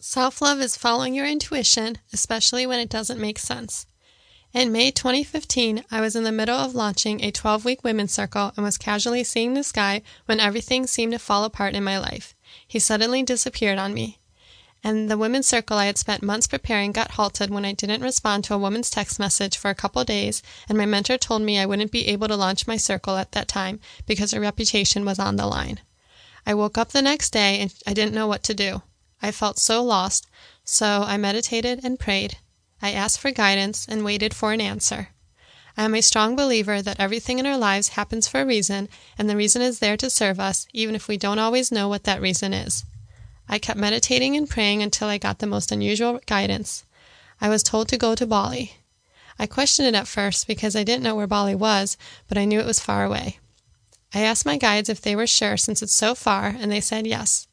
Self love is following your intuition, especially when it doesn't make sense. In May 2015, I was in the middle of launching a 12 week women's circle and was casually seeing this guy when everything seemed to fall apart in my life. He suddenly disappeared on me. And the women's circle I had spent months preparing got halted when I didn't respond to a woman's text message for a couple days, and my mentor told me I wouldn't be able to launch my circle at that time because her reputation was on the line. I woke up the next day and I didn't know what to do. I felt so lost, so I meditated and prayed. I asked for guidance and waited for an answer. I am a strong believer that everything in our lives happens for a reason, and the reason is there to serve us, even if we don't always know what that reason is. I kept meditating and praying until I got the most unusual guidance. I was told to go to Bali. I questioned it at first because I didn't know where Bali was, but I knew it was far away. I asked my guides if they were sure since it's so far, and they said yes.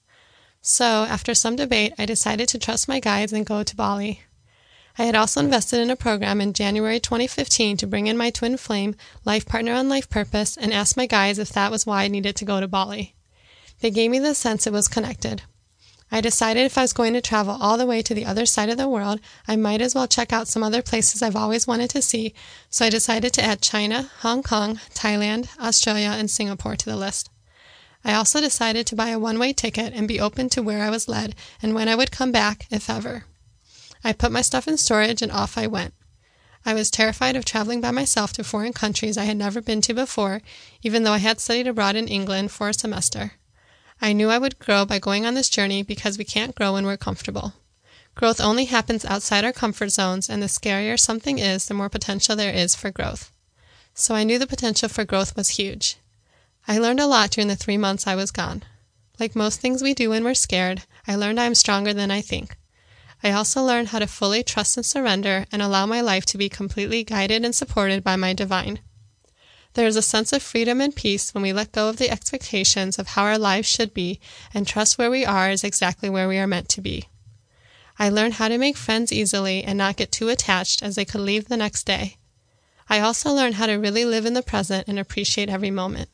So, after some debate, I decided to trust my guides and go to Bali. I had also invested in a program in January 2015 to bring in my twin flame, life partner on life purpose, and asked my guides if that was why I needed to go to Bali. They gave me the sense it was connected. I decided if I was going to travel all the way to the other side of the world, I might as well check out some other places I've always wanted to see, so I decided to add China, Hong Kong, Thailand, Australia, and Singapore to the list. I also decided to buy a one way ticket and be open to where I was led and when I would come back, if ever. I put my stuff in storage and off I went. I was terrified of traveling by myself to foreign countries I had never been to before, even though I had studied abroad in England for a semester. I knew I would grow by going on this journey because we can't grow when we're comfortable. Growth only happens outside our comfort zones, and the scarier something is, the more potential there is for growth. So I knew the potential for growth was huge. I learned a lot during the three months I was gone. Like most things we do when we're scared, I learned I am stronger than I think. I also learned how to fully trust and surrender and allow my life to be completely guided and supported by my divine. There is a sense of freedom and peace when we let go of the expectations of how our lives should be and trust where we are is exactly where we are meant to be. I learned how to make friends easily and not get too attached as they could leave the next day. I also learned how to really live in the present and appreciate every moment.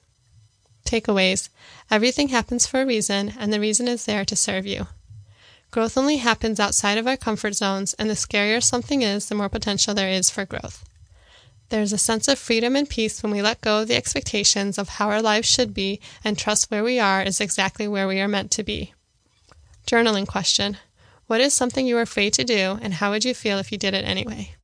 Takeaways Everything happens for a reason, and the reason is there to serve you. Growth only happens outside of our comfort zones, and the scarier something is, the more potential there is for growth. There is a sense of freedom and peace when we let go of the expectations of how our lives should be and trust where we are is exactly where we are meant to be. Journaling question What is something you are afraid to do, and how would you feel if you did it anyway?